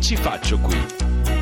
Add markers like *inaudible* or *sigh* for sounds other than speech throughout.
Ci faccio qui?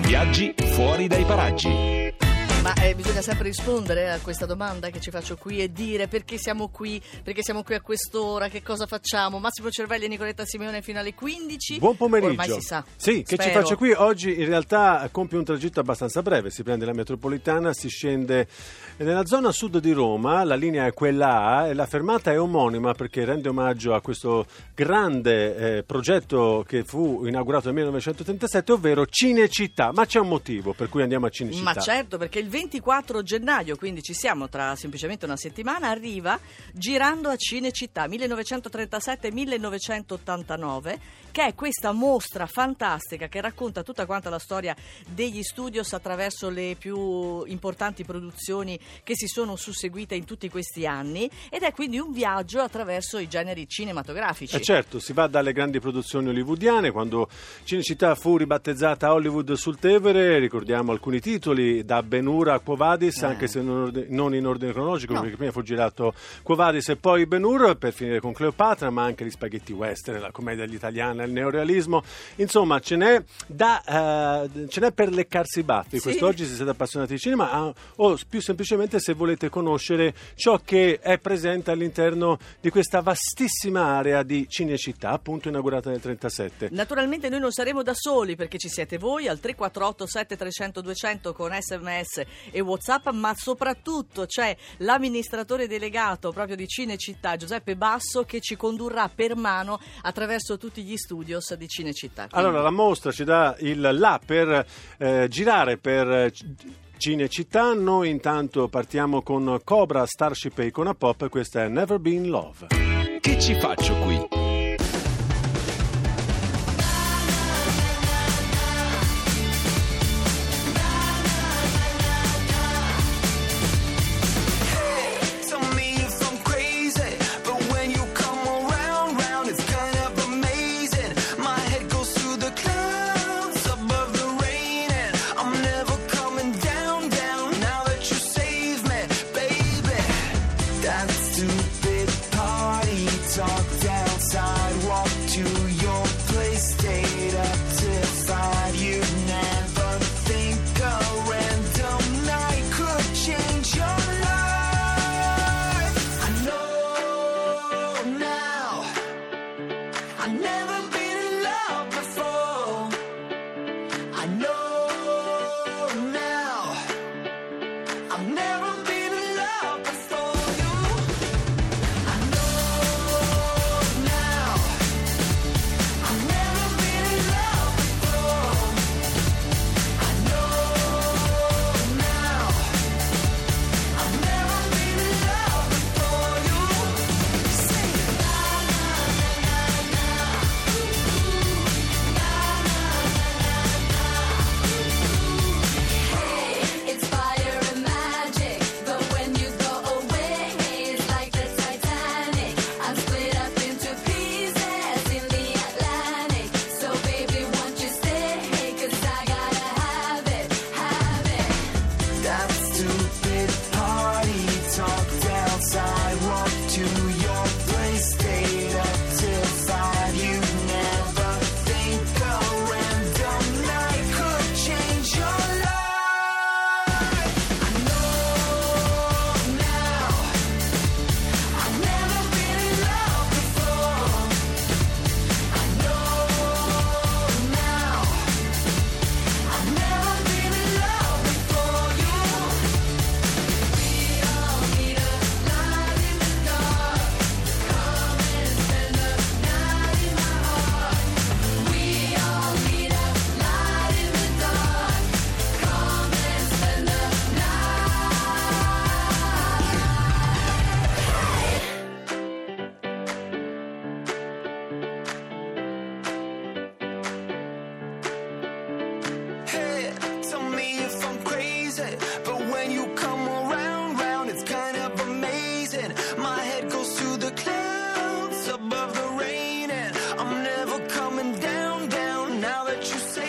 Viaggi fuori dai paraggi. Ma eh, bisogna sempre rispondere a questa domanda che ci faccio qui e dire perché siamo qui, perché siamo qui a quest'ora, che cosa facciamo. Massimo Cervelli e Nicoletta Simeone fino alle 15. Buon pomeriggio. Ormai si sa. Sì, che ci Spero. faccio qui? Oggi in realtà compie un tragitto abbastanza breve. Si prende la metropolitana, si scende nella zona sud di Roma, la linea è quella A e la fermata è omonima perché rende omaggio a questo grande eh, progetto che fu inaugurato nel 1937, ovvero Cinecittà. Ma c'è un motivo per cui andiamo a Cinecittà. Ma certo, perché il 24 gennaio, quindi ci siamo tra semplicemente una settimana, arriva girando a Cinecittà 1937-1989, che è questa mostra fantastica che racconta tutta quanta la storia degli studios attraverso le più importanti produzioni che si sono susseguite in tutti questi anni ed è quindi un viaggio attraverso i generi cinematografici. Eh certo, si va dalle grandi produzioni hollywoodiane, quando Cinecittà fu ribattezzata Hollywood sul Tevere, ricordiamo alcuni titoli, da Ben-Hur a Quo Vadis, Eh. anche se non, orde- non in ordine cronologico, No. perché prima fu girato Quo Vadis e poi Ben-Hur, per finire con Cleopatra, ma anche gli spaghetti western, la commedia all'italiana, il neorealismo, insomma ce n'è, da, eh, ce n'è per leccarsi i baffi, Sì. quest'oggi se siete appassionati di cinema, ah, o più semplicemente se volete conoscere ciò che è presente all'interno di questa vastissima area di Cinecittà, appunto inaugurata nel 1937. Naturalmente noi non saremo da soli perché ci siete voi al 348 7300 200 con sms e whatsapp ma soprattutto c'è l'amministratore delegato proprio di Cinecittà Giuseppe Basso che ci condurrà per mano attraverso tutti gli studios di Cinecittà. Quindi- Allora, la mostra ci dà il là per eh, girare per Cinecittà. Noi intanto partiamo con Cobra Starship e Icona Pop. Questa è Never Been Love. Che ci faccio qui? you say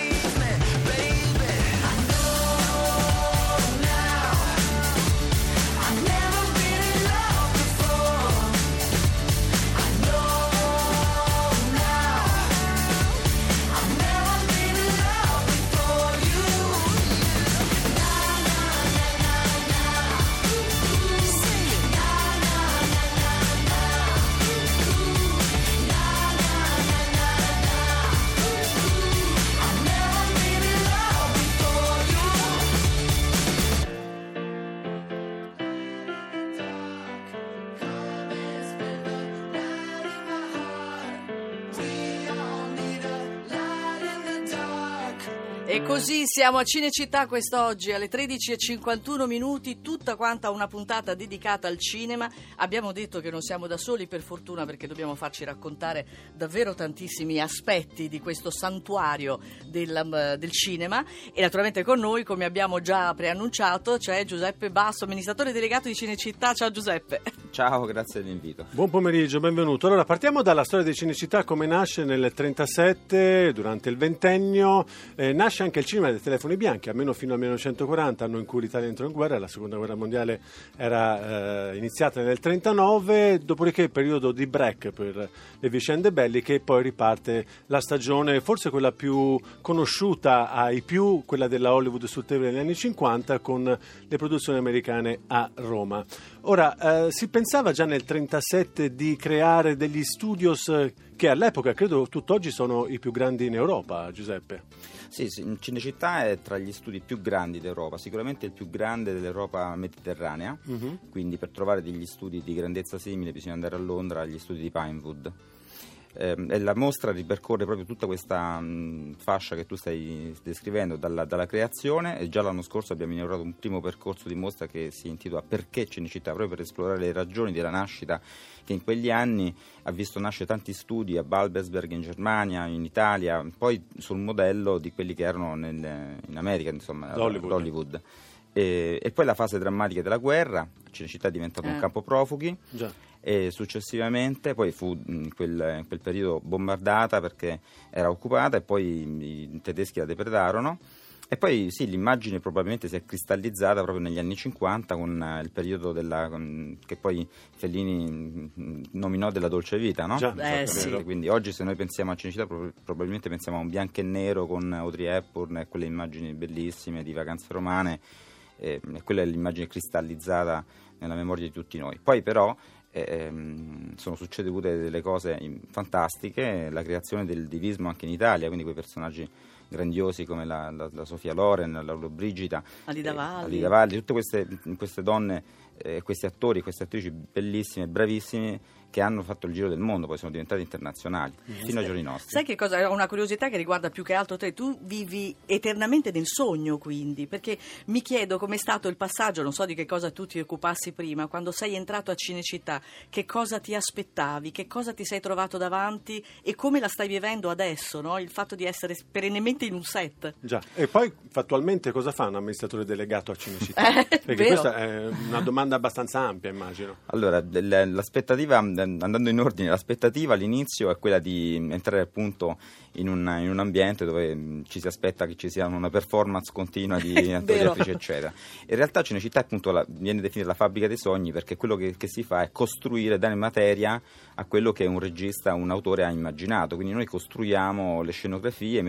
E così siamo a Cinecittà quest'oggi alle 13.51 minuti, tutta quanta una puntata dedicata al cinema. Abbiamo detto che non siamo da soli per fortuna perché dobbiamo farci raccontare davvero tantissimi aspetti di questo santuario del, del cinema e naturalmente con noi, come abbiamo già preannunciato, c'è Giuseppe Basso, amministratore delegato di Cinecittà. Ciao Giuseppe. Ciao, grazie dell'invito. Buon pomeriggio, benvenuto. Allora, partiamo dalla storia di Cinecittà, come nasce nel 37, durante il ventennio. Eh, nasce anche il cinema dei telefoni bianchi, almeno fino al 1940, anno in cui l'Italia entrò in guerra, la seconda guerra mondiale era eh, iniziata nel 39, dopodiché il periodo di break per le vicende belliche e poi riparte la stagione, forse quella più conosciuta ai più, quella della Hollywood sul Tevere negli anni 50, con le produzioni americane a Roma. Ora, eh, si pensava già nel 37 di creare degli studios che all'epoca credo tutt'oggi sono i più grandi in Europa, Giuseppe. Sì, sì, Cinecittà è tra gli studi più grandi d'Europa, sicuramente il più grande dell'Europa mediterranea, Mhm. quindi per trovare degli studi di grandezza simile bisogna andare a Londra agli studi di Pinewood. Ehm, e la mostra ripercorre proprio tutta questa mh, fascia che tu stai descrivendo dalla, dalla creazione e già l'anno scorso abbiamo inaugurato un primo percorso di mostra che si intitola Perché Cinecittà, proprio per esplorare le ragioni della nascita che in quegli anni ha visto nascere tanti studi a Balbersberg in Germania, in Italia, poi sul modello di quelli che erano nel- in America, insomma, ad Hollywood. Hollywood. E, e poi la fase drammatica della guerra, Cinecittà è diventato Eh. un campo profughi Già. E successivamente poi fu in quel, in quel periodo bombardata perché era occupata e poi i tedeschi la depredarono e poi sì, l'immagine probabilmente si è cristallizzata proprio negli anni 50 con eh, il periodo della, che poi Fellini nominò della dolce vita, no? Già, Eh, sì. Quindi oggi se noi pensiamo a Cinecittà prob- probabilmente pensiamo a un bianco e nero con Audrey Hepburn e quelle immagini bellissime di vacanze romane e quella è l'immagine cristallizzata nella memoria di tutti noi. Poi però ehm, sono succedute delle cose fantastiche, la creazione del divismo anche in Italia, quindi quei personaggi grandiosi come la, la- la Sofia Loren, la Lollobrigida, Alida eh, Valli. Alida Valli, tutte queste, queste donne, eh, questi attori, queste attrici bellissime, bravissimi, che hanno fatto il giro del mondo, poi sono diventati internazionali, fino ai giorni nostri. Sai che cosa? Ho una curiosità che riguarda più che altro te. Tu vivi eternamente nel sogno, quindi, perché mi chiedo com'è stato il passaggio, non so di che cosa tu ti occupassi prima, quando sei entrato a Cinecittà, che cosa ti aspettavi, che cosa ti sei trovato davanti e come la stai vivendo adesso, no? Il fatto di essere perennemente in un set. Già, e poi fattualmente cosa fa un amministratore delegato a Cinecittà? *laughs* Eh, Perché vero. questa è una domanda abbastanza ampia, immagino. Allora, l'aspettativa, eh, andando in ordine, l'aspettativa all'inizio è quella di entrare appunto in un, in un ambiente dove mh, ci si aspetta che ci sia una performance continua di *laughs* attori, attrici, eccetera. In realtà Cinecittà appunto la- viene definita la fabbrica dei sogni perché quello che, che si fa è costruire, dare materia a quello che un regista, un autore ha immaginato. Quindi noi costruiamo le scenografie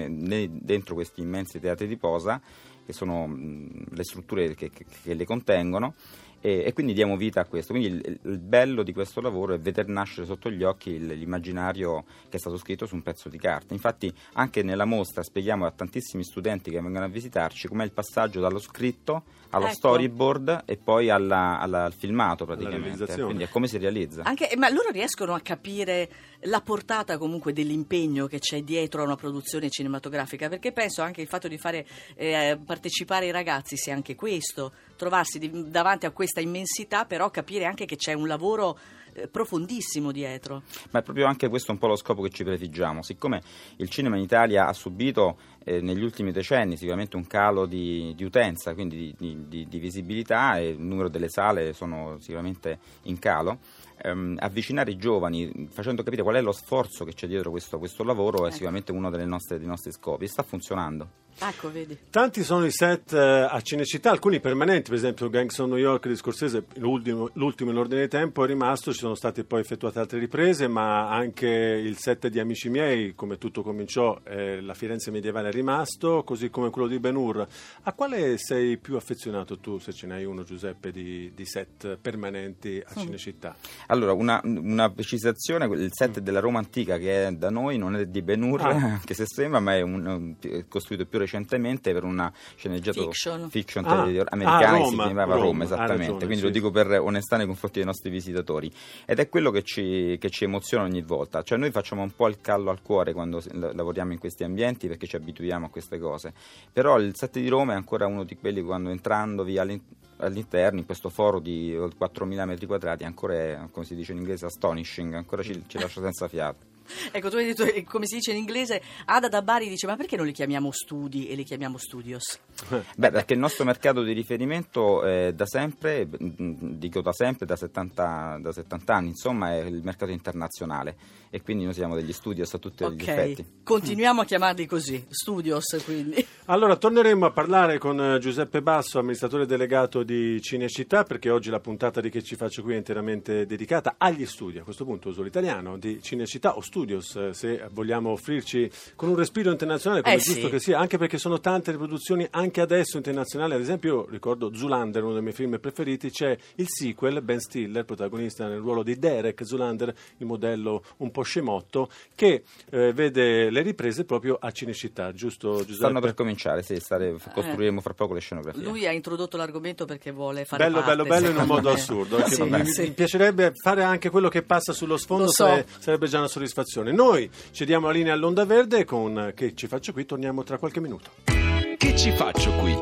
dentro questi immensi teatri di posa che sono mh, le strutture che, che- che le contengono e, e quindi diamo vita a questo. Quindi il, il bello di questo lavoro è veder nascere sotto gli occhi il- l'immaginario che è stato scritto su un pezzo di carta. Infatti anche nella mostra spieghiamo a tantissimi studenti che vengono a visitarci com'è il passaggio dallo scritto allo Ecco. storyboard e poi alla- alla- al filmato praticamente. Quindi è come si realizza. Anche, ma loro riescono a capire la portata comunque dell'impegno che c'è dietro a una produzione cinematografica? Perché penso anche il fatto di fare eh, partecipare i ragazzi sia anche questo, trovarsi di- davanti a questa immensità, però capire anche che c'è un lavoro eh, profondissimo dietro. Ma è proprio anche questo un po' lo scopo che ci prefiggiamo. Siccome il cinema in Italia ha subito eh, negli ultimi decenni sicuramente un calo di, di utenza, quindi di, di- di- visibilità e il numero delle sale sono sicuramente in calo, ehm, avvicinare i giovani facendo capire qual è lo sforzo che c'è dietro questo, questo lavoro è Ecco. sicuramente uno delle nostre- dei nostri scopi. Sta funzionando. Ecco, vedi. Tanti sono i set eh, a Cinecittà, alcuni permanenti, per esempio Gangster New York di Scorsese, l'ultimo, l'ultimo in ordine di tempo è rimasto, sono state poi effettuate altre riprese, ma anche il set di Amici miei, come tutto cominciò, eh, la Firenze medievale è rimasto, così come quello di Ben Hur. A quale sei più affezionato tu, se ce n'hai uno Giuseppe, di, di set permanenti a Cinecittà? Allora, una, una precisazione, il set della Roma antica che è da noi non è di Ben Hur, Ah. *laughs* anche se sembra, ma è, un- è costruito più recentemente per una sceneggiato Fiction. fiction Ah. tele- Ah, americana che si Roma, chiamava Roma, Roma, esattamente. ragione, Quindi sì. lo dico per onestà nei confronti dei nostri visitatori. Ed è quello che ci, che ci emoziona ogni volta. Cioè noi facciamo un po' il callo al cuore quando lavoriamo in questi ambienti perché ci abituiamo a queste cose. Però il set di Roma è ancora uno di quelli quando entrando via all'in- all'interno in questo foro di 4.000 metri quadrati ancora è, come si dice in inglese, astonishing, ancora ci, ci lascia senza fiato. *laughs* Ecco, tu hai detto, eh, come si dice in inglese, Ada da Bari dice, ma perché non li chiamiamo studi e li chiamiamo studios? *laughs* Beh, perché il nostro mercato di riferimento eh, da sempre, dico da sempre, da 70, da 70 anni, insomma, è il mercato internazionale e quindi noi siamo degli studios a tutti gli Ok, effetti. continuiamo a chiamarli così, studios quindi. Allora, torneremo a parlare con eh, Giuseppe Basso, amministratore delegato di Cinecittà, perché oggi la puntata di Che ci faccio qui è interamente dedicata agli studi, a questo punto uso l'italiano, di Cinecittà o Studios, eh, se vogliamo offrirci con un respiro internazionale, come Eh è giusto sì. che sia, anche perché sono tante le produzioni anche adesso internazionali, ad esempio io ricordo Zulander, uno dei miei film preferiti, c'è il sequel, Ben Stiller, protagonista nel ruolo di Derek Zulander, il modello un po' scemotto, che eh, vede le riprese proprio a Cinecittà, giusto Giuseppe? Stanno per cominciare, sì, stare- costruiremo fra poco le scenografie. Eh. Lui ha introdotto l'argomento perché vuole fare Bello, parte, bello, bello in un modo me. assurdo. *laughs* Sì, mi, sì. mi piacerebbe fare anche quello che passa sullo sfondo, so. sare- sarebbe già una soddisfazione. Noi ci diamo la linea all'onda verde con Che ci faccio qui, torniamo tra qualche minuto. Che ci faccio qui?